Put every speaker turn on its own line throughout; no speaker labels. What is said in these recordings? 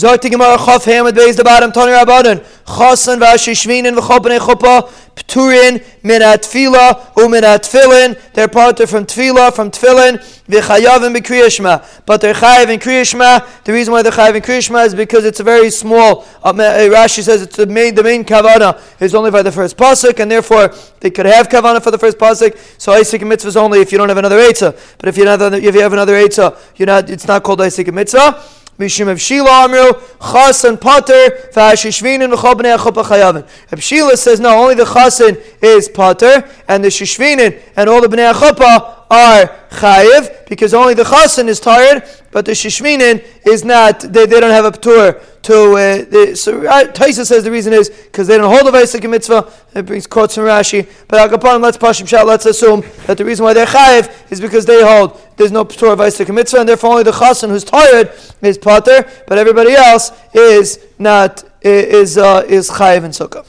Die Gemara Chaf Hamad Beis the bottom Tony Rabbanan Chasan v'ashishvinin v'chopnei chuppah Pturin min atfila umin atfilin. They're parted from tfila, from tfilin, v'chayavim b'kriyashma. But they're chayav in kriyashma. The reason why they're chayav in kriyashma is because it's a very small. Uh, Rashi says it's the main the main kavana is only by the first pasuk, and therefore they could have kavana for the first pasuk. So Isaac mitzvah is only if you don't have another eitzah. But if you have if you have another eitzah, you're not. It's not called Isaac mitzvah. Mishim of Shila Amru, Chas and Pater, Vashishvin and Mechabnei Achupa Chayavin. Reb Shila says no, only the Chasin is Pater, and the Shishvinin and all the Bnei Achupa are chayiv because only the chasen is tired, but the shishminin is not. They, they don't have a ptur to. Uh, the, so uh, Taisa says the reason is because they don't hold a Vaisik mitzvah. It brings quotes from Rashi. But Agapan, let's pashim shot. Let's assume that the reason why they're chayiv is because they hold there's no ptur of Vaisik mitzvah, and therefore only the chasen who's tired is pater, but everybody else is not is uh, is chayiv and sukkah.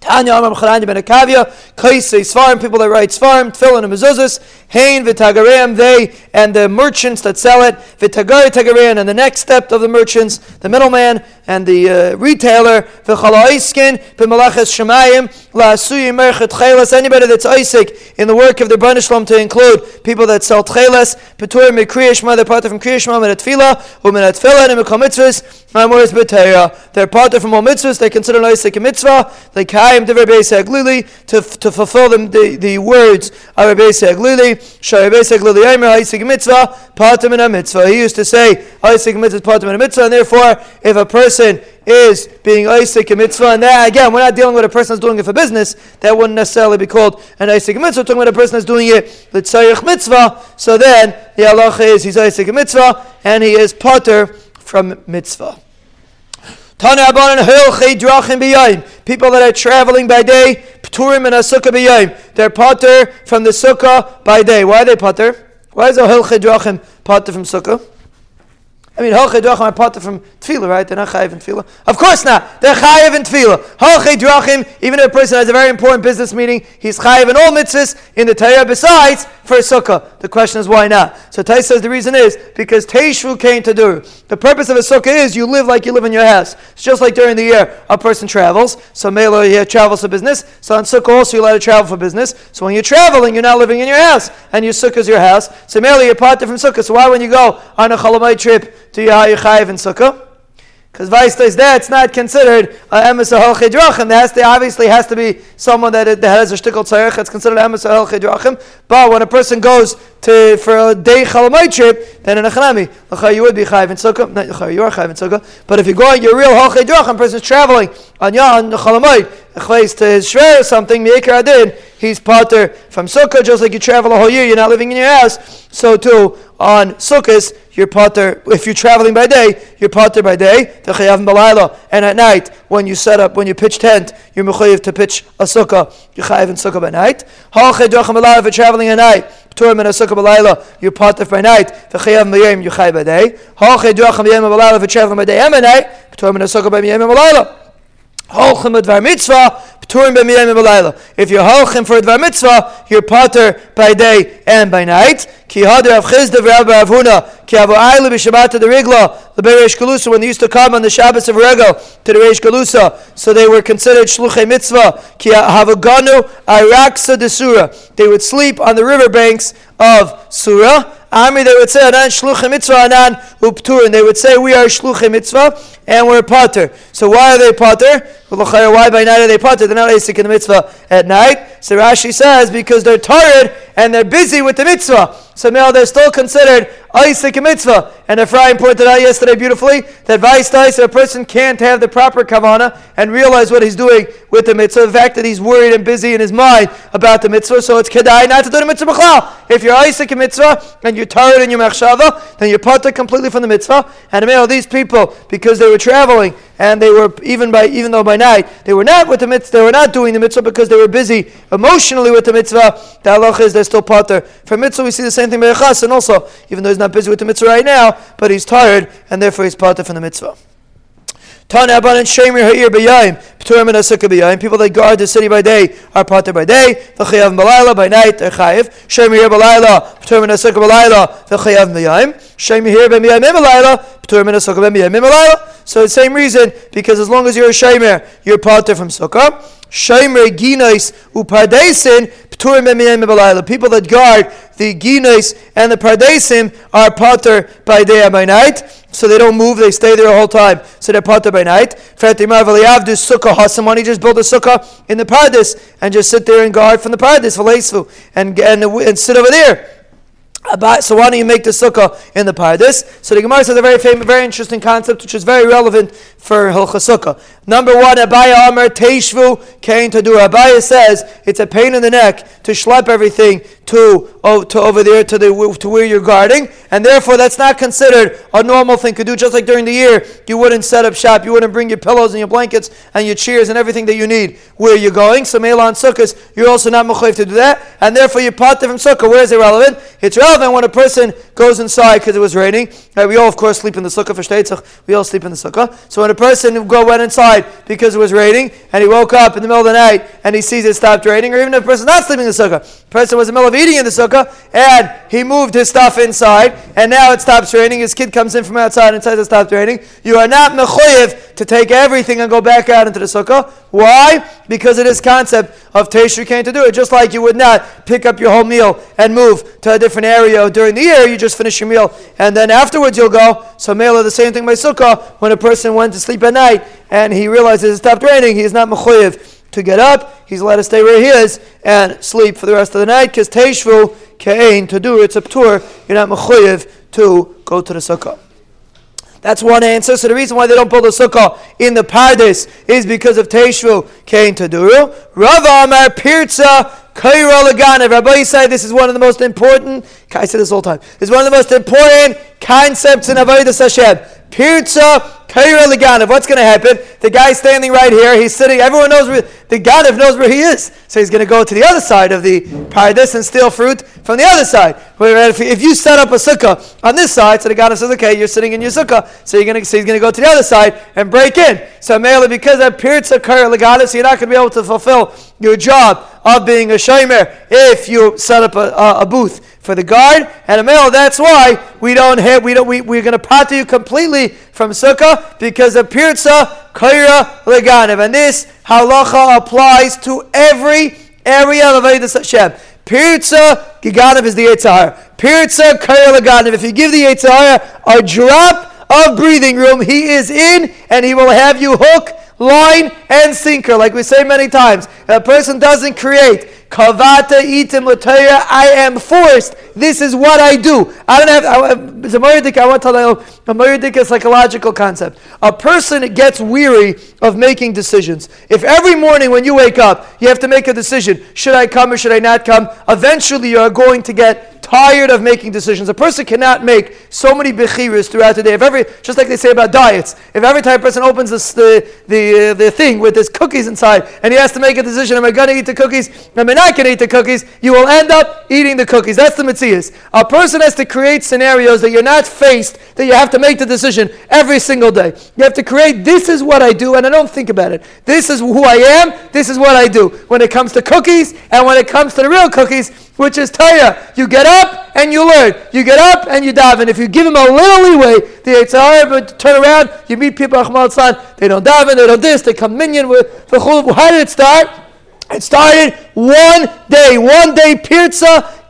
Tanya Amram Chananya ben Akavia, Kaisei Svarim, people that write Svarim, Tfilin and Mezuzas, Hain, Vitagareim, they and the merchants that sell it, Vitagari Tagareim, and the next step of the merchants, the middleman and the uh, retailer, V'chalaiskin, B'malachas Shemayim, La'asuyim Merchet Chelas, anybody that's Isaac in the work of the Branishlam to include people that sell Chelas, Petur Mikriyashma, they're part of from Kriyashma, Menat Fila, Umenat Fila, and Mekal Mitzvahs, Mamoris B'Teira, they're part from all mitzvahs, they consider Isaac a mitzvah, they Chaim Divrei Beis to to fulfill them the, the words of Beis Aglili. Shai Beis Aglili Aimer Haisig Mitzvah Patim in a Mitzvah. He used to say Haisig Mitzvah Patim in a Mitzvah, and therefore, if a person is being Isaac mitzvah, and that again, we're not dealing with a person that's doing it for business. That wouldn't necessarily be called an Isaac mitzvah. We're talking about a person that's doing it the mitzvah. So then the halacha is he's Isaac mitzvah, and he is potter from mitzvah. People that are traveling by day, pturim and sukkah b'yayim. They're potter from the sukkah by day. Why are they potter? Why is a hilchei drachim potter from sukkah? I mean, Holchei Drachim are part of from Tefillah, right? They're not Chayiv in Tefillah. Of course not. They're Chayiv in Tefillah. Holchei Drachim, even if a person has a very important business meeting, he's Chayiv in all mitzvahs in the Torah besides for a sukkah. The question is why not? So Tai says the reason is because Teishvu came to do. The purpose of a sukkah is you live like you live in your house. It's just like during the year a person travels. So Mela here travels for business. So on sukkah also you're allowed to travel for business. So when you're traveling, you're not living in your house. And your sukkah is your house. So Mela you're part of from sukkah. So why when you go on a Chalamite trip to Yahayichayiv and Sukkah. Because Vaista is there, it's not considered a emes ahol chidrachim. There has to, obviously has to be someone that, that has a shtickle tzarech. It's considered emes ahol chidrachim. But when a person goes to for a day chalamai trip, then in a chanami, you would be chayiv in sukkah. Not you are chayiv in sukkah. But if you go on your real hol chidrachim, person is traveling on yon place to his shver or something, meikar adin, he's potter from sukkah. Just like you travel a whole year, you're not living in your house. So too on sukkahs you're potter. If you're traveling by day, you're potter by day. The Chayav and at night, when you set up, when you pitch tent, you're mechayiv to pitch a sukkah. You're chayiv in sukkah by night. If you're traveling at night, Turim and a sukkah b'layla, you're potter by night. V'chayav m'yem, you're chayiv by day. If you're traveling by day and by night, Turim and a sukkah by m'yem b'layla. Holchem advar mitzvah, If you're holchem for advar mitzvah, you're potter by day and by night. Ki hader av chizda v'rabba avhuna, ki b'shabbat the rigla, the Reish Galusa, when they used to come on the Shabbos of Regel to the Reish Galusa, so they were considered shluchei mitzvah, ki havaganu araksa de surah. They would sleep on the riverbanks of Surah, Ami, they would say, Anan shluchim mitzvah, Anan uptur, and they would say, we are shluchim mitzvah, and we're potter. So why are they potter? Why by night are they potter? They're not asik in the mitzvah at night. So Rashi says, because they're tired and they're busy with the mitzvah. So now they're still considered Isaac mitzvah. And Ephraim pointed out yesterday beautifully that vice that a person can't have the proper kavana and realize what he's doing with the mitzvah. The fact that he's worried and busy in his mind about the mitzvah, so it's kedai not to do the mitzvah b'chlal. If you're Isaac mitzvah and you're tired in your machshava, then you're potter completely from the mitzvah. And know, these people, because they were traveling and they were even by even though by night they were not with the mitzvah, they were not doing the mitzvah because they were busy emotionally with the mitzvah. The halach is they're still potter. For mitzvah, we see the same thing by chas, and also even though he's not busy with the mitzvah right now, but he's tired and therefore he's potter from the mitzvah. And B'yayim. People that guard the city by day are potter by day, by night they're chayiv. B'layla, B'layla. So the same reason, because as long as you're a Shemer, you're Pater from Sukkah. Shemer Ginais Upardesin Pturim People that guard the Ginais and the Pardesim are Pater by day and by night. So they don't move, they stay there the whole time. So they're Pater by night. Fatimar Valiavdu Sukkah Hasamani just build a Sukkah in the Pardes and just sit there and guard from the Pardes, and, and, and sit over there. So why don't you make the sukkah in the paradis? So the Gemara says a very famous, very interesting concept, which is very relevant for Hilchas Sukkah. Number one, Abaya Amar Teishvu Kain to do. Abaya says it's a pain in the neck to schlep everything to, oh, to over there to the to where you're guarding, and therefore that's not considered a normal thing to do. Just like during the year, you wouldn't set up shop, you wouldn't bring your pillows and your blankets and your chairs and everything that you need where you're going. So Melon Sukkahs, you're also not mechayiv to do that, and therefore you're part from Sukkah. Where is it relevant? It's relevant when a person goes inside because it was raining. Right, we all, of course, sleep in the Sukkah for Shteitzach. We all sleep in the Sukkah. So when a person go went inside because it was raining, and he woke up in the middle of the night and he sees it stopped raining, or even if a person not sleeping in the Sukkah, person was in the middle of eating in the sukkah, and he moved his stuff inside, and now it stops raining. His kid comes in from outside and says it stopped raining. You are not mechoyev to take everything and go back out into the sukkah. Why? Because of this concept of Teshri came to do it. Just like you would not pick up your whole meal and move to a different area during the year, you just finish your meal, and then afterwards you'll go. So Mela, the same thing by sukkah. When a person went to sleep at night and he realizes it stopped raining, he is not mechoyev to get up. He's allowed to stay where he is and sleep for the rest of the night because Teishvu Kain to do it's a tour. You're not mechuyev to go to the sukkah. That's one answer. So the reason why they don't build a sukkah in the paradise is because of Teishvu Kain Taduru. Rav Amar Pirza. Rabbi said this is one of the most important. I say this all the time. It's one of the most important concepts in Avodah Hashem. Pirza Kaira Liganav. What's going to happen? The guy standing right here, he's sitting, everyone knows where, the Ganav knows where he is. So he's going to go to the other side of the paradise and steal fruit from the other side. If you set up a sukkah on this side, so the Ganav says, okay, you're sitting in your sukkah, so you're to, so he's going to go to the other side and break in. So mainly because of Pirza Liganav, so you're not going to be able to fulfill your job of being a shomer if you set up a, a, a booth for the guard and a male. That's why we don't have we don't we, we're going to part you completely from sukkah because of pirza kaira leganev, and this halacha applies to every area of Avodah Hashem. Pirza giganev is the Yitzhar. Pirza kaira leganev. If you give the Yitzhar a drop of breathing room, he is in and he will have you hook line and sinker, like we say many times. If a person doesn't create Kavata itim l'toya. I am forced. This is what I do. I don't have. I, it's a moedik. I want to tell you a moedik is psychological concept. A person gets weary of making decisions. If every morning when you wake up you have to make a decision, should I come or should I not come? Eventually you are going to get tired of making decisions. A person cannot make so many bechiras throughout the day. If every, just like they say about diets, if every time a person opens this, the, the, uh, the thing with his cookies inside and he has to make a decision, am I going to eat the cookies? Am I not going to eat the cookies? You will end up eating the cookies. That's the mitzvahs. A person has to create scenarios that you're not faced, that you have to make the decision every single day. You have to create, this is what I do, and I don't think about it. This is who I am, this is what I do. When it comes to cookies, and when it comes to the real cookies, which is Torah. You get up and you learn. You get up and you daven. If you give them a little leeway, the Yitzhar, but turn around, you meet people, they don't daven, they don't this, they come minion with the How did it start? It started one day, one day, Pirza, Ah,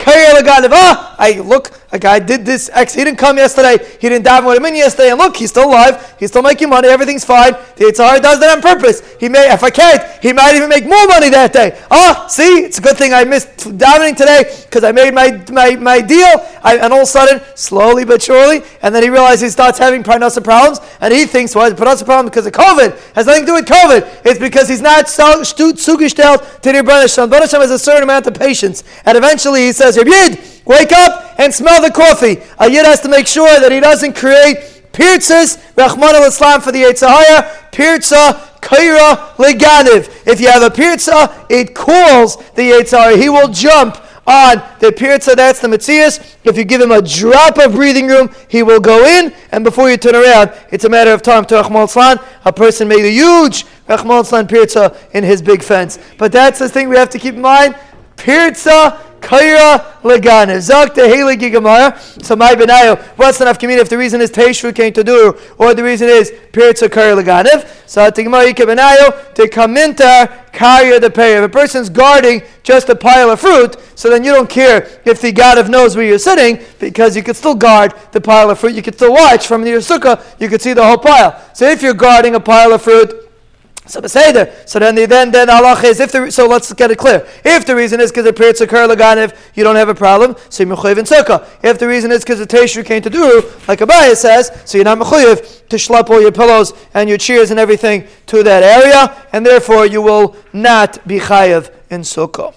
I look, a guy did this X. He didn't come yesterday. He didn't dive with him in yesterday. And look, he's still alive. He's still making money. Everything's fine. The Yitzhar does that on purpose. He may, if I can't, he might even make more money that day. Ah, see, it's a good thing I missed davening today because I made my, my, my deal. I, and all of a sudden, slowly but surely, and then he realizes he starts having parnasa problems, and he thinks, well, it's parnasa problem because of COVID. It has nothing to do with COVID. It's because he's not so zugestellt to the Rebbeinu Shalom. has a certain amount of patience, and eventually he says, Yid, wake up and smell the coffee. A yid has to make sure that he doesn't create pirzas, Rahman al Islam for the Yitzhahaya, pirza, kaira, leganiv. If you have a pirza, it calls the Yitzhahaya. He will jump on the pirza, that's the Matthias. If you give him a drop of breathing room, he will go in, and before you turn around, it's a matter of time to Rahman A person made a huge Rahman pirza in his big fence. But that's the thing we have to keep in mind. Pirza kaira leganev. Zak the Halegi Gemara. So my benayo, what's enough community if the reason is Teshvu came to do, or the reason is Pirtza kaira leganev. So the Gemara benayo, to kaminta karya the pay. If a person's guarding just a pile of fruit, so then you don't care if the Gadav knows where you're sitting, because you could still guard the pile of fruit. You could still watch from your sukkah, you could see the whole pile. So if you're guarding a pile of fruit, so Beseder. So then the, then then Allah is if the so let's get it clear. If the reason is because the period occur laganev, you don't have a problem. So you mechuyev in sukkah. If the reason is because the teishu came to do, like Abaya says, so you're not mechuyev to schlep all your pillows and your chairs and everything to that area, and therefore you will not be chayev in sukkah.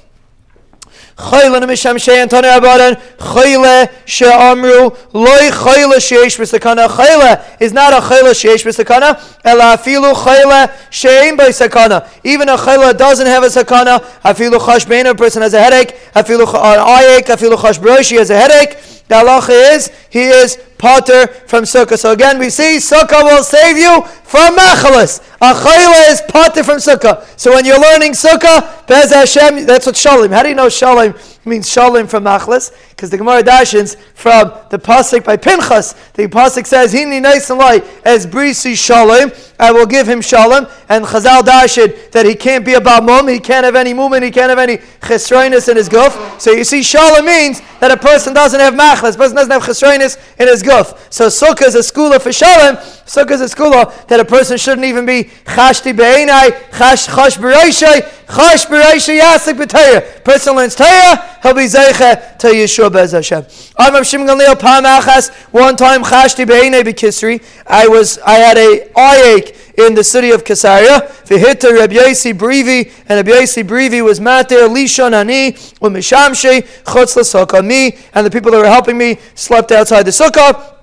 Chayle misham sheyan tane abadan chayle she'amru loy chayle sheish b'sakana chayle is not a chayle sheish b'sakana ela afilu chayle she'im b'sakana even a chayle doesn't have a sakana afilu chash a person has a headache. Afilu an eye ache afilu chash has a headache the halacha is he is potter from sukkah. So again, we see sukkah will save you from machalas. A chayla is potter from sukkah. So when you're learning sukkah, Bez Hashem, that's what shalom. How do you know shalom means shalom from machalas? Because the Gemara dashins from the pasuk by Pinchas. The pasuk says, "Hini nice and light as brisi shalom." I will give him shalom. And Chazal dashid that he can't be a mum. He can't have any movement. He can't have any chesroinus in his guf. So you see, shalom means that a person doesn't have machlas. A person doesn't have chesroinus in his guf. So sukkah is a school for shalom. Sukkah is a school that a person shouldn't even be chashti be'enai, chash chash b'reishay, chash b'reishay yasik b'tayah. Person learns tayah, he'll be zeicha to Yeshua bez Hashem. Amram Shimon Gamliel Pam Achas, one time chashti be'enai b'kisri. I was, I had a eye ache in the city of Caesarea. V'hitta Rabbi Yosi Brivi, and Yosi Brivi was mater lishon ani u'mishamshei chutz l'sukkah. Me and the people that were helping me slept outside the sukkah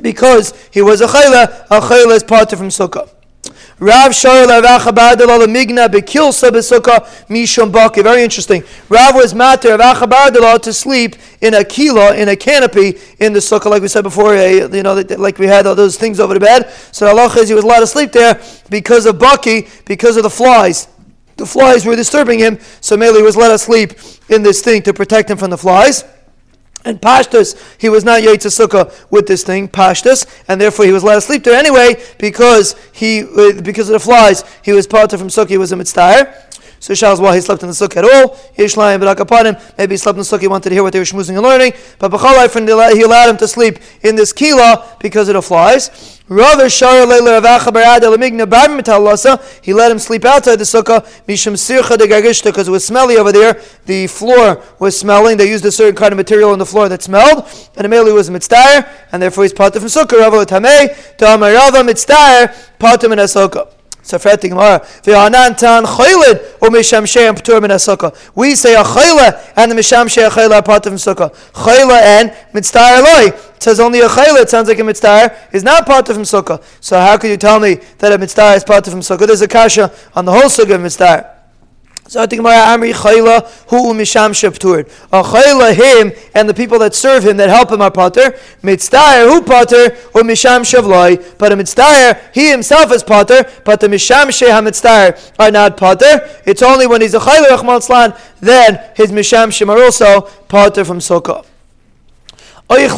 because he was a chayla. A chayla is part from sukkah. Rav Migna. Very interesting. Rav was matter of Achabadala to sleep in a kila, in a canopy in the sukkah, like we said before, a, you know, like we had all those things over the bed. So Allah is he was allowed to sleep there because of Baki, because of the flies. The flies were disturbing him, so Meli was let us sleep in this thing to protect him from the flies. And Pashtus, he was not Yaitza Sukkah with this thing, Pashtus, and therefore he was let sleep there anyway because he uh, because of the flies. He was part from Sukkah, he was a mitzvah. So Shah's why he slept in the sukkah at all. Yishlayim him. Maybe he slept in the sukkah, he wanted to hear what they were schmoozing and learning. But B'chalai, he allowed him to sleep in this kila because of the flies. Bar He let him sleep outside the sukkah. Mishum Sircha de because it was smelly over there. The floor was smelling. They used a certain kind of material on the floor that smelled. And Ameli was a mitzdayer, and therefore he's part of sukkah. Rav Tamei, Tamar Rava mitzdayer, part of a sukkah. So Gemara, v'anan tan choylid or mishamshei and p'tur min sukkah. We say a choyle and the mishamshei a choyle are part of sukkah. Choyle and mitzvah loy. It says only a choyle. It sounds like a mitzvah is not part of sukkah. So how could you tell me that a mitzvah is part of sukkah? There's a kasha on the whole sukkah of mitzvah. So I think Amri Chayla Hu Misham Sheptur. A Chayla him and the people that serve him that help him are Potter. Mitzdayer Hu Potter or Misham Shavloi. But a Mitzdayer, he himself is Potter, but the Misham Sheh HaMitzdayer are not Potter. It's only when he's a Chayla Rachmal then his Misham Shem are also Potter from Sukkah. A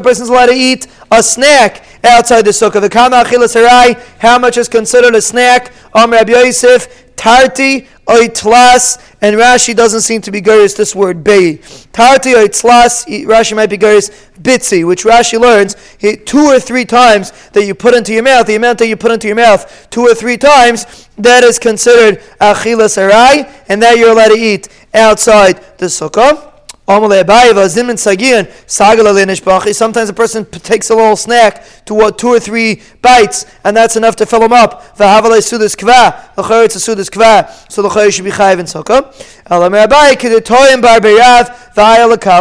person's allowed to eat a snack outside the sukkah. The kama achilas how much is considered a snack? Am Rabbi Yosef, Tarti oitlas, and Rashi doesn't seem to be gurish this word bei. Tarti oitlas, Rashi might be gurish bitzi, which Rashi learns two or three times that you put into your mouth, the amount that you put into your mouth two or three times, that is considered achilas arai, and that you're allowed to eat outside the sukkah. Sometimes a person takes a little snack to what two or three bites, and that's enough to fill him up. So the should be.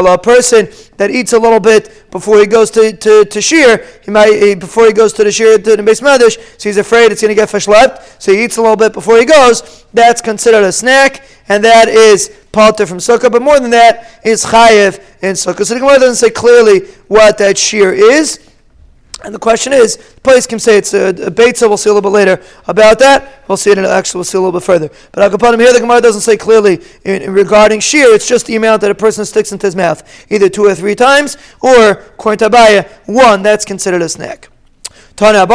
A person that eats a little bit before he goes to, to, to shear, he might he, before he goes to the shear to the base medish, so he's afraid it's going to get fish left. so he eats a little bit before he goes. That's considered a snack, and that is palter from sukkah. But more than that, it's chayiv in sukkah. So the Gemara doesn't say clearly what that shear is. And the question is, the place can say it's a, a beit, we'll see a little bit later about that. We'll see it in actually, we'll see a little bit further. But Akapanim here, the Gemara doesn't say clearly in, in regarding shear, it's just the amount that a person sticks into his mouth, either two or three times, or, according to Abaya, one, that's considered a snack. Tana, a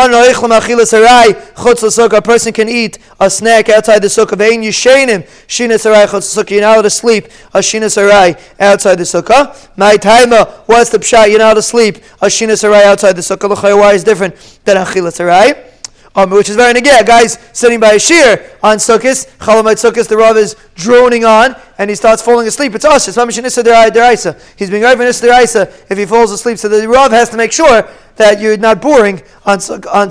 person can eat a snack outside the sukkah. Vein yishenim, chutz sukkah. You're not allowed to sleep a shinas arai outside the sukkah. My taima, what's the pshat? You're not allowed to sleep a shinas arai outside the sukkah. Why is different than achilas arai? Um, which is very. A guy's sitting by a shear on Sukkot, Chalamite Sukkot, the Rav is droning on, and he starts falling asleep. It's us. It's Mamishanissa deraisa. He's being right deraisa if he falls asleep. So the Rav has to make sure that you're not boring on, on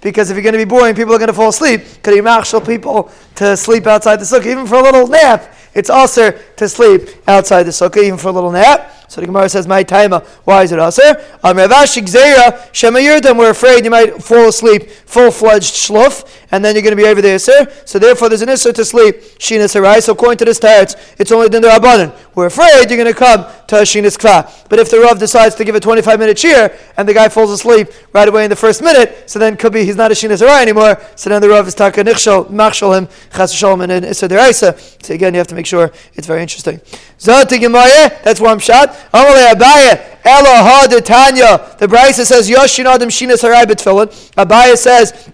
because if you're going to be boring, people are going to fall asleep. Could you marshal people to sleep outside the Sukkah, even for a little nap? It's also to sleep outside the Sukkah, even for a little nap. So the Gemara says, "My timer. Why is it aser? Um, We're afraid you might fall asleep, full fledged shluf, and then you're going to be over there, sir. So therefore, there's an issue to sleep. Shinas harai. So according to this teretz, it's only din the We're afraid you're going to come to a shinas kva. But if the rav decides to give a 25 minute cheer and the guy falls asleep right away in the first minute, so then could be he's not a shinas harai anymore. So then the rav is taka nichshol machshol him chas shalom and issa. So again, you have to make sure it's very interesting. That's one shot. Amalei Abaya, Eloha Tanya. The Brisa says, Yoshin Adam Shinas Harai Betfilin. Abaya says,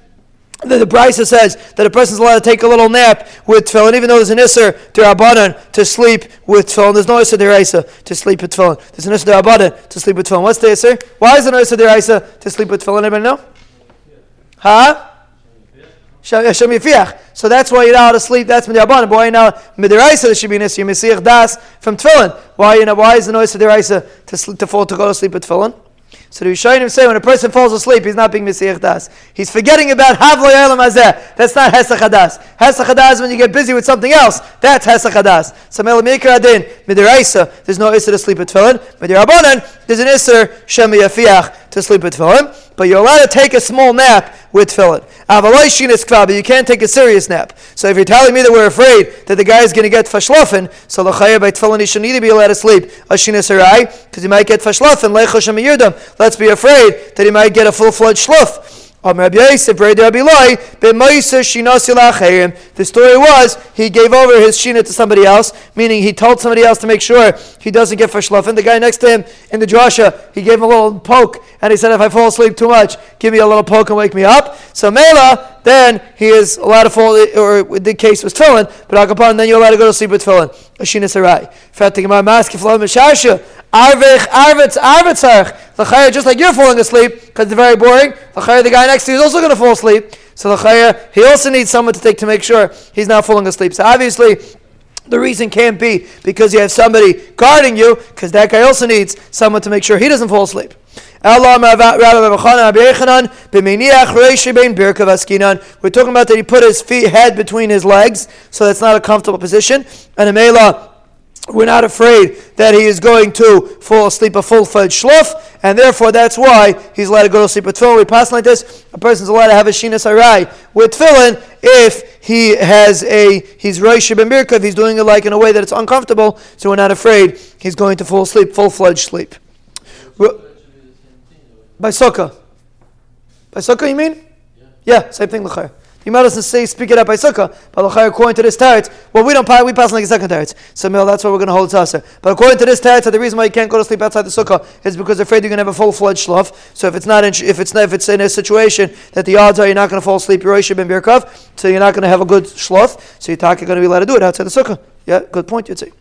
the, the Brisa says that a person's allowed to take a little nap with tefillin, even though there's an isser derabanan to sleep with tefillin. There's no isser deraisa to sleep with tefillin. There's an isser derabanan to sleep with tefillin. What's the isser? Why is there no isser deraisa to sleep with tefillin? Anybody know? Huh? So that's why you're not to sleep. That's midrabanan. Why now midiraisa? There should be an issue. Mesiach das from tefillin. Why you know? Why is the noise of diraisa to sleep to fall to go to sleep with tefillin? So the Rishonim say when a person falls asleep, he's not being Mesiach Das. He's forgetting about Havlo Yalam Hazeh. That's not Hesach Hadas. Hesach Hadas when you get busy with something else. That's Hesach Hadas. So Mela Mikra Adin, Midiraisa, there's no Isser to sleep with Tefillin. Midirabonan, there's an Isser Shem Yafiach to sleep with Tefillin. But you're allowed to take a small nap with Tefillin. But you can't take a serious nap. So if you're telling me that we're afraid that the guy is going to get fashlofen, so l'chayah by Tefillin he should either be allowed to sleep Ashinas Harai, because he might get fashlofen, leichosh Let's be afraid that he might get a full-fledged shluf. The story was he gave over his shina to somebody else, meaning he told somebody else to make sure he doesn't get fashlafin. The guy next to him in the drasha, he gave him a little poke, and he said, "If I fall asleep too much, give me a little poke and wake me up." So Mela, then he is allowed to fall, or the case was tefillin, but Akapan, then you're allowed to go to sleep with tefillin. Ashina sarai. Fatima maskiflam mishasha. Arvich, arvitz, arvitzarch. L'chayah, just like you're falling asleep, because it's very boring. L'chayah, the guy next to you is also going to fall asleep. So l'chayah, he also needs someone to take to make sure he's not falling asleep. So obviously, the reason can't be because you have somebody guarding you, because that guy also needs someone to make sure he doesn't fall asleep. We're talking about that he put his feet head between his legs, so that's not a comfortable position. And a mela we're not afraid that he is going to fall asleep a full-fledged shluf, and therefore that's why he's allowed to go to sleep with tefillin. We pass like this: a person's allowed to have a shinas harai with tefillin if he has a he's roish ben if he's doing it like in a way that it's uncomfortable, so we're not afraid he's going to fall asleep, full-fledged sleep. By sukkah. By sukkah, you mean? Yeah, yeah same thing. L'chayr. You might also say speak it up by sukkah, but according to this teretz, well, we don't pass, we pass like a second teretz. So Mel, that's why we're going to hold tzasa. But according to this teretz, the reason why you can't go to sleep outside the sukkah is because they're afraid you're going to have a full fledged shluf. So if it's not in, if it's not, if it's in a situation that the odds are you're not going to fall asleep, you're ben birkov, so you're not going to have a good shluf, so you're going to be allowed to do it outside the sukkah. Yeah, good point. You'd say.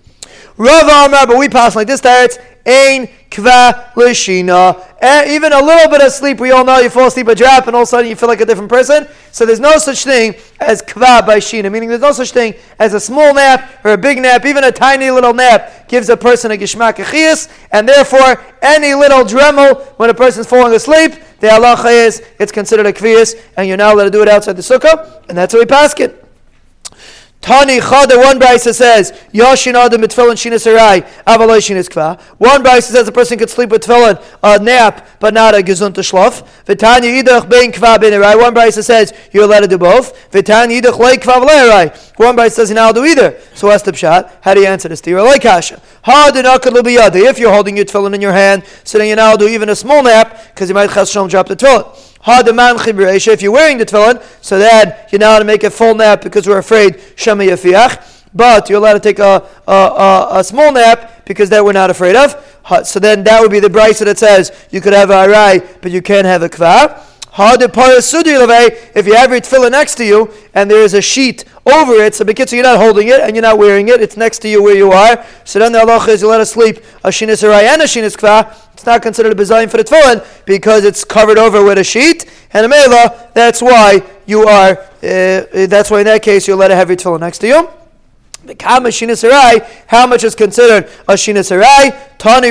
Rav Amar, but we pass like this teretz. Ain kva lishina. Eh, even a little bit of sleep, we all know you fall asleep a drop and all of a sudden you feel like a different person. So there's no such thing as kva by shina, meaning there's no such thing as a small nap or a big nap. Even a tiny little nap gives a person a gishmak achias, and therefore any little dremel when a person's falling asleep, the halacha is it's considered a kvias, and you're now allowed to do it outside the sukkah, and that's how we pass it. Tani Chada, one Brisa says, Yashin Adam mit Tefillin Shinas Arai, Avaloi Shinas Kva. One Brisa says a person could sleep with Tefillin, a nap, but not a Gesundte Schlaf. V'tanya Yidach Bein Kva Bein Arai. One Brisa says you're allowed to do both. V'tanya Yidach Lei Kva V'lei Arai. One Brisa says you're not allowed to do either. So what's the pshat? How do you answer this? Tira like Kasha. If you're holding your tefillin in your hand, so then you're allowed to do even a small nap, because you might chas drop the tefillin. If you're wearing the tefillin, so that you're not allowed to make a full nap because we're afraid Shema Yafiach. But you're allowed to take a, a, a, a, small nap because that we're not afraid of. So then that would be the brisa that says you could have a arai, but you can't have a kvar. If you have your tefillin next to you and there is a sheet over it, so because you're not holding it and you're not wearing it, it's next to you where you are. So then the halacha is you let us sleep a shinis and a shinis kva. It's not considered a bezayin for the tefillin because it's covered over with a sheet. And a mela, that's why you are. Uh, that's why in that case you let it have your tefillin next to you. How much is considered a shinasarai? Tani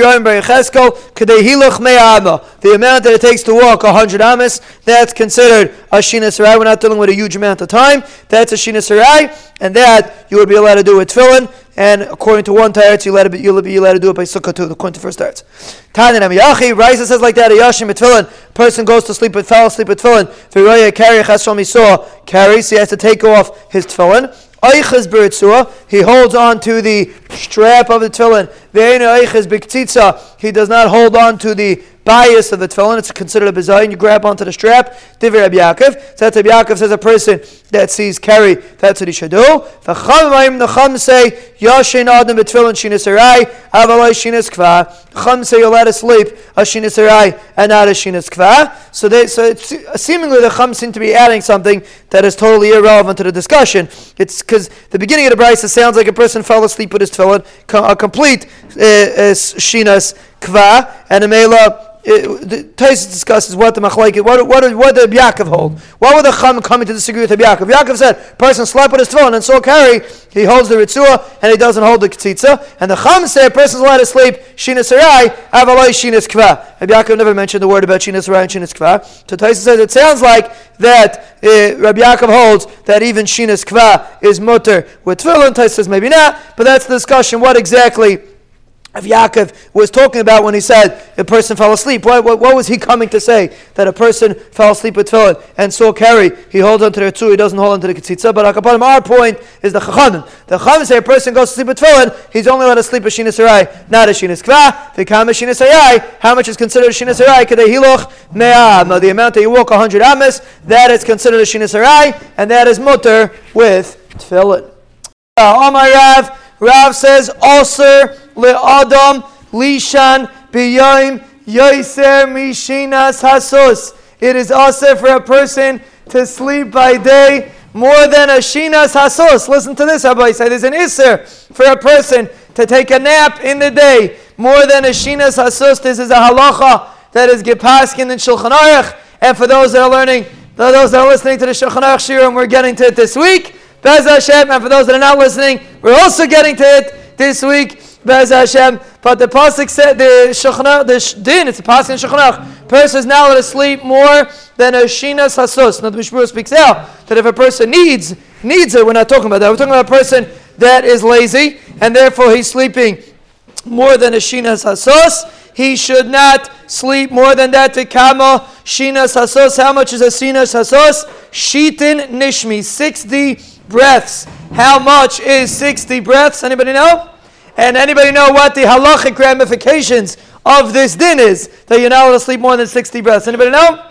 Me'ama. The amount that it takes to walk 100 amas, that's considered a shinasarai. We're not dealing with a huge amount of time. That's a shinasarai, and that you would be allowed to do with tefillin. And according to one teretz, you let it be, you'll be allowed to do it by sukkah too, according to first teretz. Tani Namiyachi, Raisa says like that, a yashim tefillin. Person goes to sleep with, fell asleep with tefillin. V'roya carry chashom saw carries, he has to take off his tefillin. He holds on to the strap of the tefillin. Ve'ena eiches biktzitza, he does not hold on to the bias of the tefillin. It's considered a bizayin. You grab onto the strap. Divrei Rabbi Yaakov. So Rabbi Yaakov says a person that sees carry. That's what he should do. The Chum say Yashin Adam betfillin shinas arai avalai shinas kva. Chum say you'll let us sleep a shinas arai and not a shinas kva. So they so it's seemingly the Chum seem to be adding something that is totally irrelevant to the discussion. It's because the beginning of the brisa sounds like a person fell asleep with his tefillin, a complete Uh, uh, shinas kva, and a mela uh, the Tais discusses what the machlekes, what what what did Yaakov hold? What would the Chum coming to disagree with Yaakov? Yaakov said, person slept with his tefillin and saw carry, he holds the ritzua and he doesn't hold the ketzitza. And the Chum said, person's allowed to sleep shina sarai, avaloi shina kva. Rabbi Yaakov never mentioned the word about shina sarai and shina kva. So Tais says it sounds like that uh, Rabbi Yaakov holds that even shina kva is mutter with tefillin. Tais says maybe not, but that's the discussion. What exactly? Of Yaakov was talking about when he said a person fell asleep. What, what, what, was he coming to say? That a person fell asleep with tefillin and saw carry. He holds onto the two, he doesn't hold onto the ketzitza. But our point is the chachamim. The chachamim say a person goes to sleep with tefillin, he's only allowed to sleep a shinas arai, not a shinas kva. The kam shinas arai, how much is considered a shinas arai? Kadei hiloch me'am. The amount that you walk 100 amas, that is considered a shinas arai, and that is mutter with tefillin. Uh, Rav, Rav says, also le'adam lishan b'yayim yoiser mishinas hasos. It is also for a person to sleep by day more than a shinas hasos. Listen to this, Rabbi said. There's an iser for a person to take a nap in the day more than a shinas hasos. This is a halacha that is gepaskin in Shulchan Aruch. And for those that are learning, those that are listening to the Shulchan Aruch Shirim, we're getting to it this week. Bez Hashem, and for those that are not listening, we're also getting to it this week. Bez Hashem. But the pasuk said the shechna, the din, it's a pasuk in shechnach. Person is now allowed to sleep more than a shinas hasos. Now the Mishmur speaks out that if a person needs needs it, we're not talking about that. We're talking about a person that is lazy and therefore he's sleeping more than a shinas hasos. He should not sleep more than that to kama shinas hasos. How much is a shinas hasos? Shitin nishmi, sixty breaths. How much is sixty breaths? Anybody know? And anybody know what the halachic ramifications of this din is? That you're not allowed to sleep more than 60 breaths. Anybody know?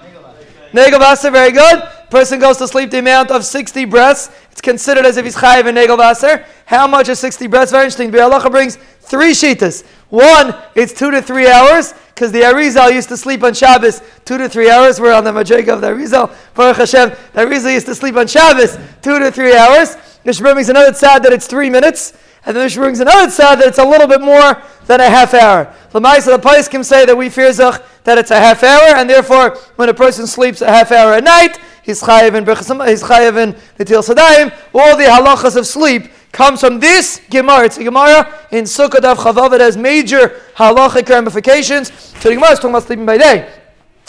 Negel Vaser, very good. Person goes to sleep the amount of 60 breaths. It's considered as if he's chayiv in Negel Vaser. How much is 60 breaths? Very interesting. The halacha brings three shitas. One, it's two to three hours, because the Arizal used to sleep on Shabbos two to three hours. We're on the Majega of the Arizal. Baruch Hashem, the Arizal used to sleep on Shabbos two to three hours. Shemar brings another tzad that it's three minutes. And the Mishnah brings another tzad that it's a little bit more than a half hour. Lamaisa, the Pais can say that we fear zach that it's a half hour, and therefore, when a person sleeps a half hour at night, he's chayiv in he's chayiv in Netil Sadayim. All the halachas of sleep comes from this Gemara. It's a Gemara in Sukkot of Chavav. It has major halachic ramifications. So the Gemara is talking about sleeping by day.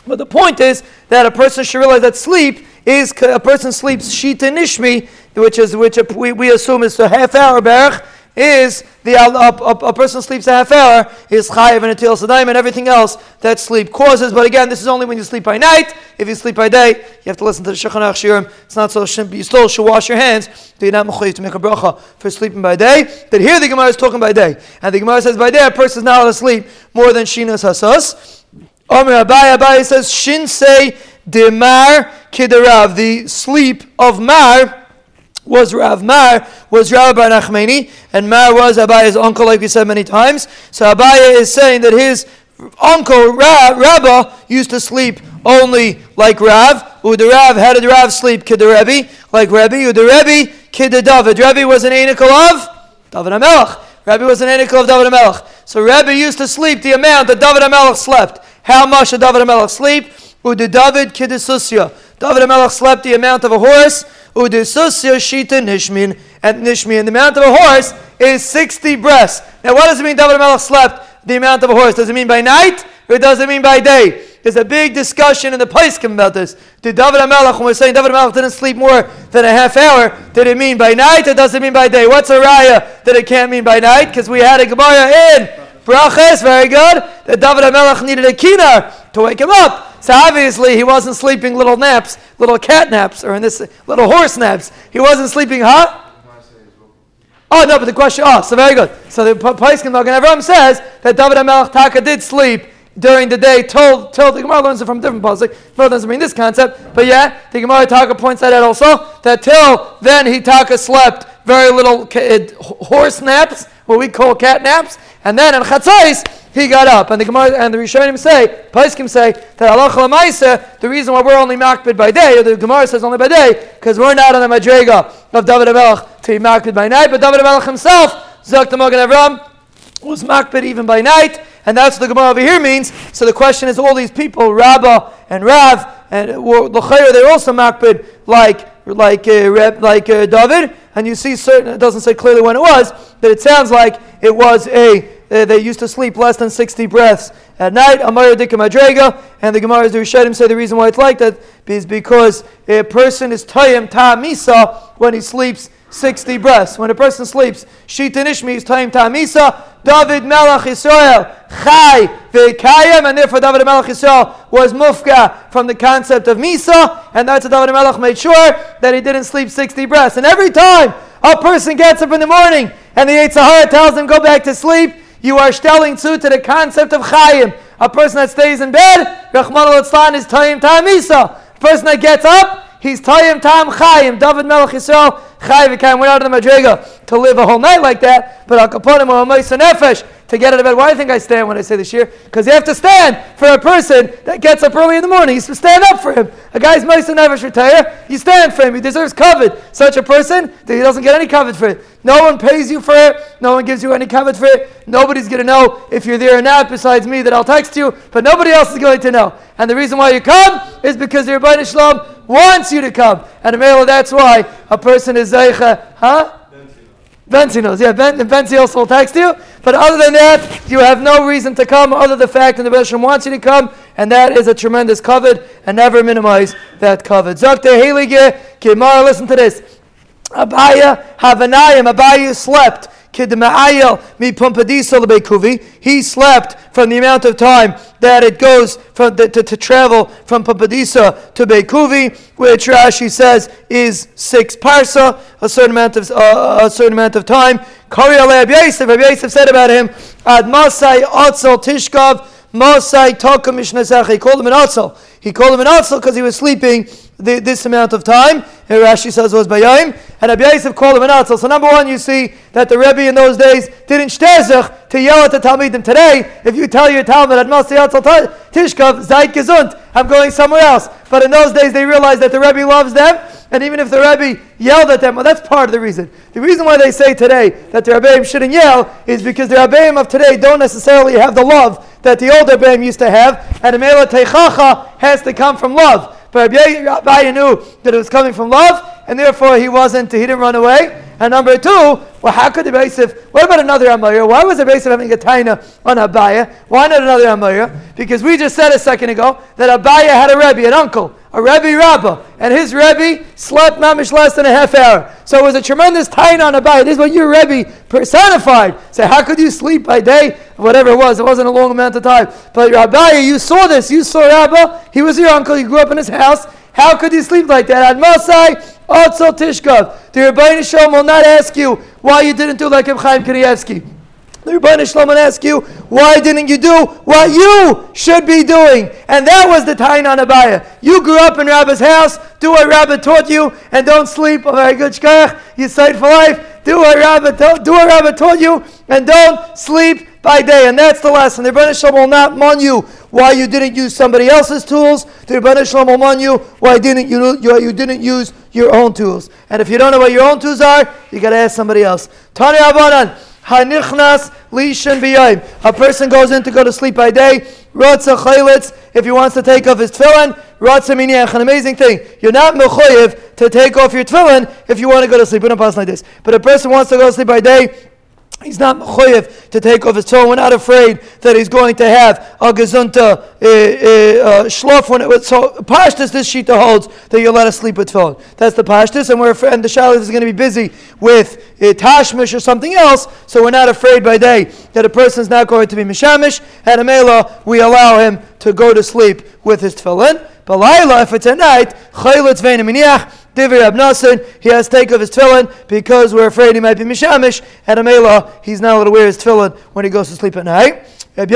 But the point is that a person should realize that sleep is a person sleeps shita nishmi, which is which we, we assume is a half hour berach, is the a, a, a, person sleeps a half hour is chayiv and atil sadaim and everything else that sleep causes. But again, this is only when you sleep by night. If you sleep by day, you have to listen to the Shulchan Aruch It's not so simple. You still should wash your hands. Do you not to make a bracha for sleeping by day? That here the Gemara is talking by day, and the Gemara says by day a person is not allowed to sleep more than shinas hasas. Omer Abaye Abaye says shinsei demar kidarav the sleep of mar was Rav Mar, was Rabbi Nachmani, and Mar was Abaya's uncle, like we said many times. So Abaya is saying that his uncle Rav, Rabba used to sleep only like Rav. Uda Rav, how did Rav sleep? Kid the Rebbe, like Rebbe. Uda Rebbe, kid the David. Rebbe was an anical of David HaMelech. Rebbe was an anical of David HaMelech. So Rebbe used to sleep the amount that David HaMelech slept. How much did David HaMelech sleep? Uda David, kid the Susya. David HaMelech slept the amount of a horse Udesusya shita nishmin and nishmin. The amount of a horse is 60 breasts. Now, what does it mean David Melech slept the amount of a horse? Does it mean by night or does it mean by day? There's a big discussion in the Paiskim about this. Did David HaMelech, when we're saying David HaMelech didn't sleep more than a half hour, did it mean by night or does it mean by day? What's a raya that it can't mean by night? Because we had a Gemara in Brachas, very good, that David HaMelech needed a kinar to wake him up. So obviously he wasn't sleeping little naps, little cat naps, or in this little horse naps. He wasn't sleeping, huh? Oh no, but the question. Oh, so very good. So the Paiskim Magen Avram says that David HaMelech Taka did sleep during the day. Told, told the Gemara learns it from different pasuk. Gemara doesn't bring this concept, but yeah, the Gemara Taka points that out also. That till then he Taka slept very little uh, horse naps, what we call cat naps, and then in Chatzais he got up. And the Gemara and the Rishonim say, Paiskim say that Allah Lamaisa, the reason why we're only makbid by day, or the Gemara says only by day, because we're not on the Madrega of David Amelech to be makbid by night, but David Amelech himself, Zok Magen Avram, was makbid even by night, and that's what the Gemara over here means. So the question is, all these people, Rabbah and Rav, and L'chayr, they're also makbid like like uh, like uh, David, and you see certain. It doesn't say clearly when it was, but it sounds like it was a Uh, they used to sleep less than 60 breaths at night. Amar Madrega, and the Gemara the Rishonim say the reason why it's like that is because a person is Tayim Ta Misa when he sleeps 60 breaths. When a person sleeps, Shita Nishmi is Tayim Ta Misa. David Melech Israel, Chai Ve'kayim, and therefore David Melech Israel was mufka from the concept of Misa, and that's what David Melech made sure that he didn't sleep 60 breaths. And every time a person gets up in the morning and the Yitzhahara tells him go back to sleep, you are stelling to to the concept of chayim. A person that stays in bed, Rahman al is Tayyim Tamisa. A person that gets up, he's Tayyim Tam Chayim. David Melech Yisrael, Chayim V'kayim. We're out of the Madriga to live a whole night like that, but Al Kaponim or Nefesh to get out of bed. Why do you think I stand when I say this year? Because you have to stand for a person that gets up early in the morning. You stand up for him. A guy's Maisa Nevesh retire, you stand for him. He deserves covet. Such a person that he doesn't get any covet for it. No one pays you for it. No one gives you any covet for it. Nobody's going to know if you're there or not besides me that I'll text you, but nobody else is going to know. And the reason why you come is because the Rebbeinu Shalom wants you to come. And that's why a person is Zeicha, huh? Benzi knows. Yeah, ben, Benzi also will text you. But other than that, you have no reason to come other than the fact that the Bishop wants you to come, and that is a tremendous covet, and never minimize that covet. Zakte Heilige, Gemara, listen to this. Abaya Havanayim, Abaya slept he slept from the amount of time that it goes from the, to, to, travel from Pumbedisa to Beikuvi, which Rashi says is six parsa, a certain amount of uh, a certain amount of time. Kari Rabbi Yosef said about him, Ad Masai Atzel Tishkav Masai Mishnazach. He called him an Atzel. He called him an Atzel because he was sleeping the, this amount of time. Here Rashi says was Bayayim. And Rabbi Yosef called him an Atzel. So number one, you see that the Rebbe in those days didn't shtezach to yell at the Talmidim. Today, if you tell your Talmud at Masi Atzel Zayt Gesund, I'm going somewhere else. But in those days, they realized that the Rebbe loves them. And even if the Rebbe yelled at them, well, that's part of the reason. The reason why they say today that the Rebbeim shouldn't yell is because the Rebbeim of today don't necessarily have the love that the old Rebbeim used to have. And the Mela Teichacha has to come from love. But Rabbi knew that it was coming from love, and therefore he wasn't, he didn't run away. And number two, well, how could the Beisif, what about another Amayah? Why was the Beisif having a taina on Abaya? Why not another Amayah? Because we just said a second ago that Abaya had a Rebbe, an uncle. a Rebbe Rabbah, and his Rebbe slept mamish less than a half hour. So it was a tremendous tain on Abai. This is what your Rebbe personified. Say, how could you sleep by day? Whatever it was, it wasn't a long amount of time. But Rabbi, you saw this. You saw Rabbah. He was your uncle. You grew up in his house. How could you sleep like that? At Masai, Otzel Tishkov. The Rabbi Shalom will not ask you why you didn't do like Chaim Kanievsky. The Rebbeinu Shalom will ask you, why didn't you do what you should be doing? And that was the Tain on Abaya. You grew up in Rabbi's house, do what Rabbi taught you, and don't sleep. Good. You sight for life. Do what Rabbi, ta- do what Rabbi taught you, and don't sleep by day. And that's the lesson. The Rebbeinu Shalom will not mon you why you didn't use somebody else's tools. The Rebbeinu Shalom will mon you why didn't you, you, didn't use your own tools. And if you don't know what your own tools are, you got to ask somebody else. Tani Abanan. Hanichnas lishan b'yayim. A person goes in to go to sleep by day. Rotza chaylitz. If he wants to take off his tefillin, rotza miniach. An amazing thing. You're not mechoyev to take off your tefillin if you want to go to sleep. We don't pass like this. But a person wants to go to sleep by day. He's not mechoyev to take off his tefillin. We're not afraid that he's going to have a gezunta uh, uh, shlof when it was so pashtus. This shita holds that you're allowed to sleep with tefillin. That's the pashtus, and we're and the shalit is going to be busy with uh, tashmish or something else. So we're not afraid by day that a person is not going to be mishamish. And a mela, we allow him to go to sleep with his tefillin. Balayla, if it's at night, chaylitz Divi Abnasin, he has to take off his tefillin because we're afraid he might be mishamish, and Amela, he's not allowed to wear his tefillin when he goes to sleep at night. The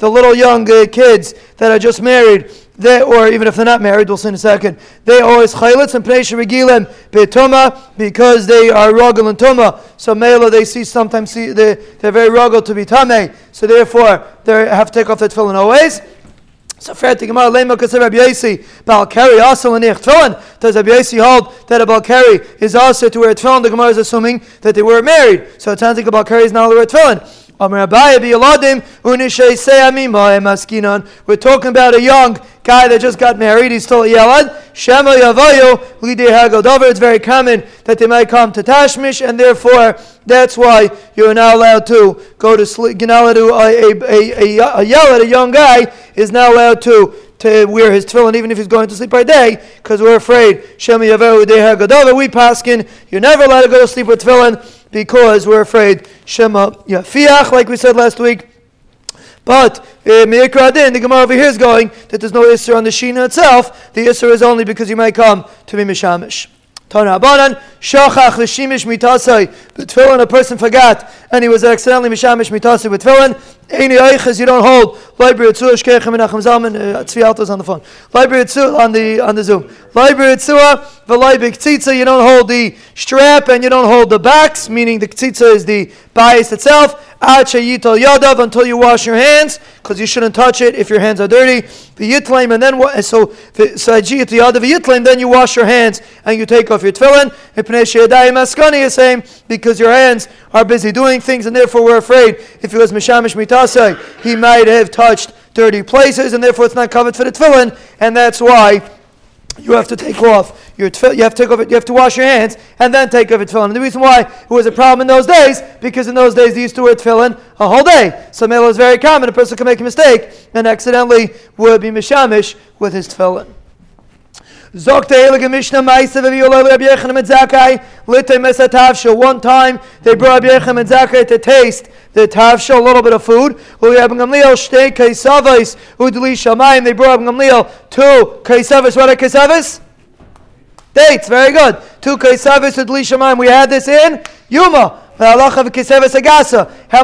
little young uh, kids that are just married, they, or even if they're not married, we'll see in a second, they always chaylitz and pnei regilim betuma because they are rogel and tuma. So mela they see sometimes see they they're very rogel to be tame. So therefore they have to take off their tefillin always. So fair to Gemara Lema because Rabbi Yossi Balkari also in tefillin. Does Rabbi Yossi hold that a Balkari is also to wear tefillin? The Gemara is assuming that they were married, so it sounds like a Balkari is not allowed to wear tefillin. We're talking about a young guy that just got married. He's still a yelad. Shema yavayo lidei It's very common that they might come to Tashmish, and therefore that's why you're not allowed to go to sleep. You're not allowed to, a, a, a, a yelad, a young guy, is not allowed to to wear his tefillin even if he's going to sleep by day because we're afraid Shema Yavehu Deha We paskin. You're never allowed to go to sleep with tefillin because we're afraid Shema Yafiach, like we said last week. But uh, the Gemara over here is going that there's no Isser on the Shina itself. The Isser is only because you might come to be Mishamish. Tana Abanan, Shachach l'shimish mitasai. The tefillin a person forgot, and he was accidentally mishamish mitasai with tefillin. Any eiches you don't hold. Library Tzua Shkechem Menachem Zalman. Uh, Tzvi Alto's on the phone. Library Tzua on the on the Zoom. Library Tzua v'Leibik Tzitza. You don't hold the strap and you don't hold the backs, meaning the Tzitza is the bias itself. Until you wash your hands, because you shouldn't touch it if your hands are dirty. V'yitlaim and then what? Eh, so so Yadav the yutlaim, then you wash your hands and you take off your tefillin. Maskani is saying because your hands are busy doing things and therefore we're afraid if it was mishamish mitasai he might have touched dirty places and therefore it's not covered for the tefillin and that's why you have to take off your tefillin, you have to take off it, you have to wash your hands and then take off your tefillin. And the reason why it was a problem in those days, because in those days they used to wear tefillin a whole day. So mela is very common. A person can make a mistake and accidentally would be mishamish with his tefillin. Zogt the Heilige Mishnah Maise v'violel Rabbi Yochanan ben Zakai litay mesa tavsha. One time they brought Rabbi Yochanan ben Zakai to taste the tavsha, a little bit of food. Uli Rabbi Gamliel shtei kaisavos udli shamayim. They brought Rabbi Gamliel two kaisavos. What are kaisavos? Dates. Very good. Two kaisavos udli shamayim. We had this in Yoma. How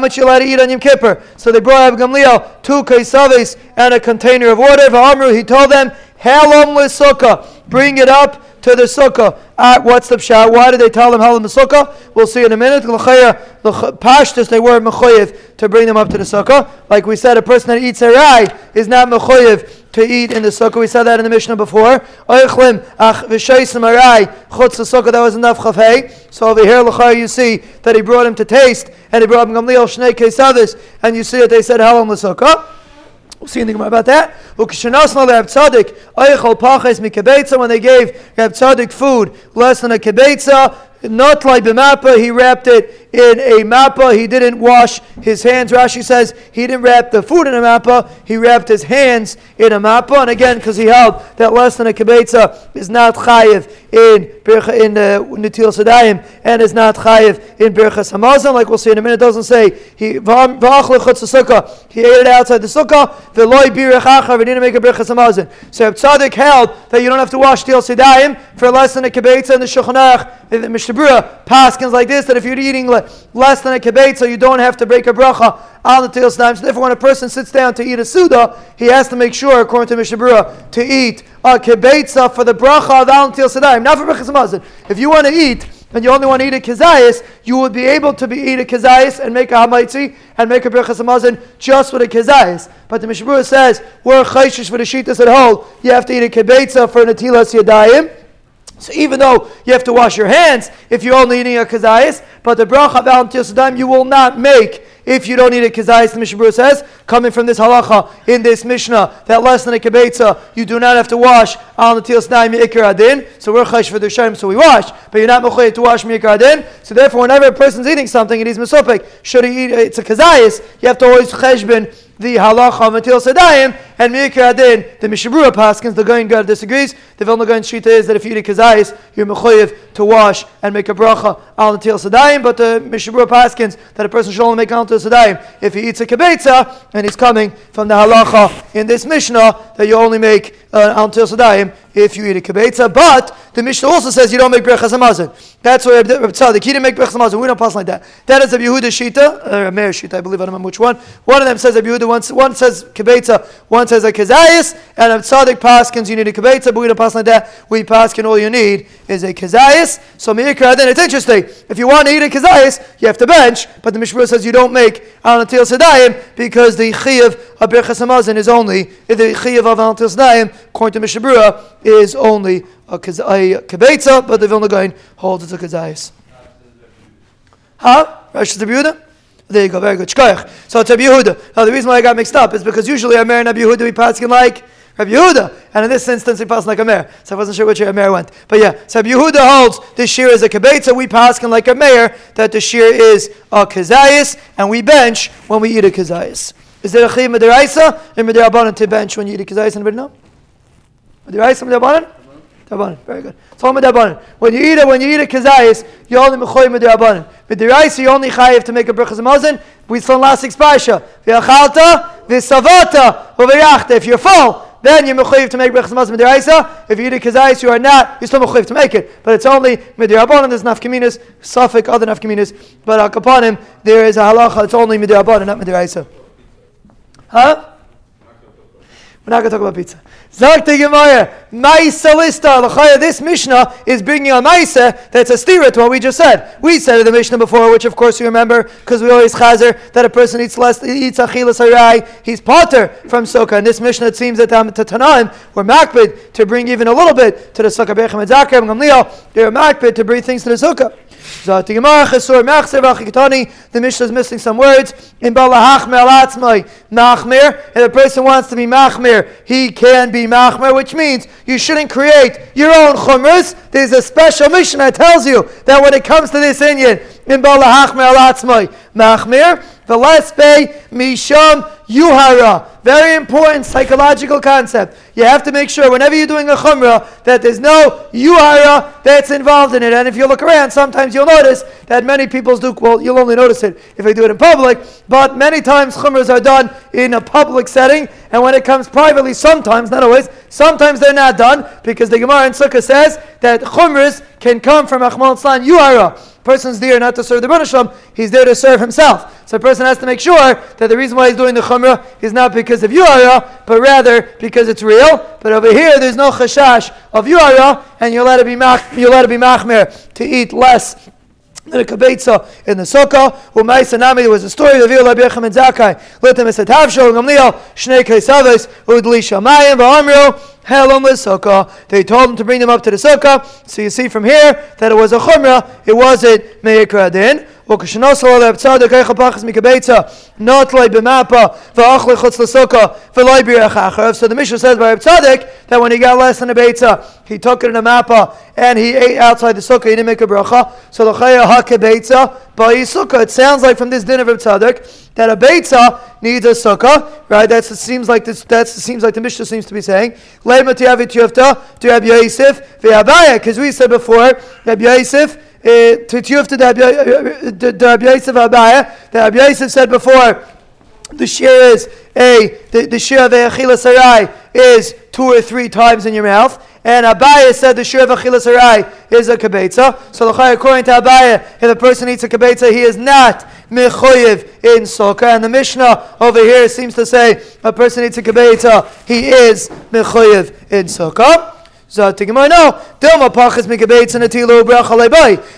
much you allowed to eat on Yom Kippur? So they brought Rabbi Gamliel two kaisaves and a container of water. He told them, Halom sukkah. Bring it up to the sukkah. Uh, what's the pshat? Why did they tell them halom sukkah? We'll see in a minute. The pashtus they were mechoyev to bring them up to the sukkah. Like we said, a person that eats arai is not mechoyev to eat in the sukkah. We said that in the Mishnah before. Oichlim ach v'sheisim arai chutz the sukkah. That was enough chafei. So over here, l'chayah, you see that he brought him to taste, and he brought him gamliel shnei kesavis, and you see that they said halom sukkah. We'll see anything more about that. When they gave Reb Tzadik food less than a kibetza, not like b'mapa, he wrapped it in a mappa. He didn't wash his hands. Rashi says he didn't wrap the food in a mappa. He wrapped his hands in a mappa. And again, because he held that less than a kibetza is not chayiv in in uh, Natil and is not chayiv in Birchas Hamazon. Like we'll see in a minute, doesn't say he. He ate it outside the sukkah. The loy birach achar. We didn't make a Birchas Hamazon. So Tzaddik held that you don't have to wash Til Sedayim for less than a kibetza in the Shulchan Aruch. The Mishnah Berurah paskins like this that if you're eating less than a kibetza, you don't have to break a bracha on the Sedayim. So therefore, when a person sits down to eat a suda, he has to make sure, according to Mishnah Berurah, to eat a kibetza for the bracha of Al Til Sedayim, not for Birchas Hamazon. If you want to eat and you only want to eat a kazayas, you would be able to be eat a kazayas and make a hamaitzi and make a birchas hamazon just with a kazayas. But the Mishnah Berurah says we're chayshish for the shitas at whole. You have to eat a kibetza for natilas yadayim. So even though you have to wash your hands if you're only eating a kazayas, but the bracha of you will not make if you don't eat a kizayis, the Mishnah says, coming from this halacha in this Mishnah, that less than a kibetza, you do not have to wash al natil snaim ikar adin. So we're chayish for the shem, so we wash, but you're not mechayiv to wash mikar adin. So therefore, whenever a person's eating something and he's mesopik, should he eat? It's a kizayis. You have to always cheshbin the halacha of Sedayim, and Mikra Adin, the Mishnah Berurah Paskins, the Goyin God disagrees. The Vilna Gaon Shita is that if you eat a kazayis, you're mechoyev to wash and make a bracha al Sedayim, but the Mishnah Berurah Paskins, that a person should only make al Sedayim if he eats a kibetza, and he's coming from the halacha in this Mishnah, that you only make uh, al Sedayim if you eat a kibetza. But the Mishnah also says you don't make brechas hamazon. That's why Reb Tzadik, he didn't make brechas hamazon. We don't pass like that. That is a Yehuda Shita, or a Meir Shita, I believe. I don't remember which one. One of them says a Yehuda, one, one says kibetza, one says a kazayis, and a Tzadik paskins you need a kibetza, but we don't pass like that. We paskin all you need is a kazayis. So Meikra, then it's interesting. If you want to eat a kazayis, you have to bench, but the Mishnah says you don't make al natil sedayim because the chiyav of brechas hamazon is only the chiyav of al natil sedayim, according to Mishnah is only a, kibetza, but the Vilna Gaon holds it's a kazayis. Huh? Rosh Yehuda? There you go, very good. So it's Rabbi Yehuda. Now the reason why I got mixed up is because usually Amer and Rabbi Yehuda we pass like Rabbi Yehuda, and in this instance we pass like Amer. So I wasn't sure which way Amer went. But yeah, so Rabbi Yehuda holds this shear is a kibetza, we pass like Amer, that the shear is a kazayis, and we bench when we eat a kazayis. Is there a chiyim mederaisa and mederabanan to bench when you eat a kazayis? Anybody know? Mederaisa mederabanan? Dabanan. Very good. It's all medabanan. When you eat it, when you eat a kazayis, you only mechoy medabanan. Midiraisa, you only chayiv to make a brachas mazon. We saw last six parsha. V'achalta, v'savata, v'v'yachta. If you're full, then you're to make brachas mazon midiraisa. If you eat a kazayis, you are not. You're still mechayiv to make it, but it's only midirabanan. There's nafkaminas, suffik, other nafkaminas. But al kapanim, there is a halacha. It's only midirabanan, not midiraisa. Huh? We're not going to talk about pizza. Zag the Gemara, Maisa Lista, this Mishnah is bringing a Maisa that's a stira to what we just said. We said in the Mishnah before, which of course you remember, because we always chazer, that a person eats less, eats achilas harai, he's potter from Sukkah. And this Mishnah, it seems that um, to Tanaim, we're makbid to bring even a little bit to the Sukkah. Bechem and Gamliel, they're makbid to bring things to the Sukkah. The Mishnah is missing some words. In Balahachmer Machmir, and a person wants to be Machmir, he can be Machmir, which means you shouldn't create your own chumras. There's a special mission that tells you that when it comes to this Indian, in Balahachmer Machmir, the last pay Misham Yuhara. Very important psychological concept. You have to make sure whenever you're doing a chumrah that there's no yuhara that's involved in it. And if you look around, sometimes you'll notice that many people do, well, you'll only notice it if they do it in public, but many times chumras are done in a public setting. And when it comes privately, sometimes, not always, sometimes they're not done because the Gemara in Sukkah says that chumras can come from Achmal Tzlan yuhara person's there not to serve the Rebbeinu he's there to serve himself. So a person has to make sure that the reason why he's doing the Chumrah is not because of Yuara, but rather because it's real. But over here, there's no chashash of Yuara, and you'll let it be, mach, you'll let it be machmer to eat less in a kabetza in the sukkah. Umaysa nami there was a story of Rabbi and Zakai. Let them said Havshol Gamliel Shnei Kaisaves Udli Shamayim Va'amru Helam Sukkah. They told him to bring them up to the sukkah. So you see from here that it was a chumrah. It wasn't meikra din. וכשנוסו לרב צדוק איך הפחס מקבצה נוטלי במפה ואוכלי חוץ לסוכה ולא בירך אחריו. So the Mishnah says by Reb Tzadok that when he got less than a beitza, he took it in a mappa and he ate outside the sukkah, he didn't make a bracha. So the chaya ha by sukkah. It sounds like from this din of Tzaddik that a beitza needs a sukkah, right? That seems like this. That seems like the Mishnah seems to be saying. Because we said before Rabbi Yosef tiyufta to Rabbi eh, Yosef abaya. That Rabbi said before the shear is a the, the shear of a sarai is two or three times in your mouth. And Abaya said the shir of achilas harai is a kibetza. So according to Abaya, if a person eats a kibetza, he is not mechoyev in sukkah. And the Mishnah over here seems to say a person eats a kibetza, he is mechoyev in sukkah.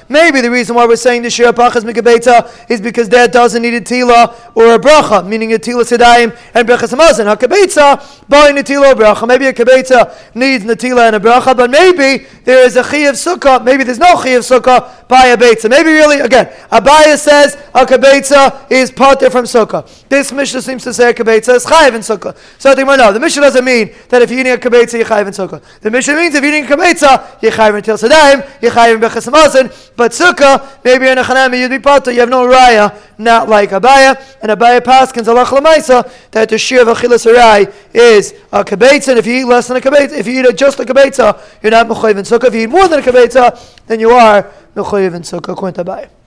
Maybe the reason why we're saying the shir pachas mikabetza is because that doesn't need a tila or a bracha, meaning a tila sedayim and brachas hamazon. Hakabetza buying a tila or bracha. Maybe a kabetza needs a tila and a bracha, but maybe there is a chi of sukkah. Maybe there's no chi of sukkah by a betza. Maybe really again, Abaya says a kabetza is potter from sukkah. This Mishnah seems to say a kabetza is chayiv in sukkah. So I think well, no, the Mishnah doesn't mean that if you're eating a kabetza you're chayiv in sukkah. The Mishnah means if you're eating kametza, you're chayiv until sedayim, you're chayiv bechas but sukkah, maybe in a chanami you'd be potter, you have no raya, not like Abaya, and Abaya paskins alach lemaisa that the shear of achilas harai is a kabetza, and if you eat less than a kabetza, if you eat just a kabetza, you're not mechayiv in sukkah. If you eat more than a kabetza, then you are mechayiv in sukkah. According Abaya.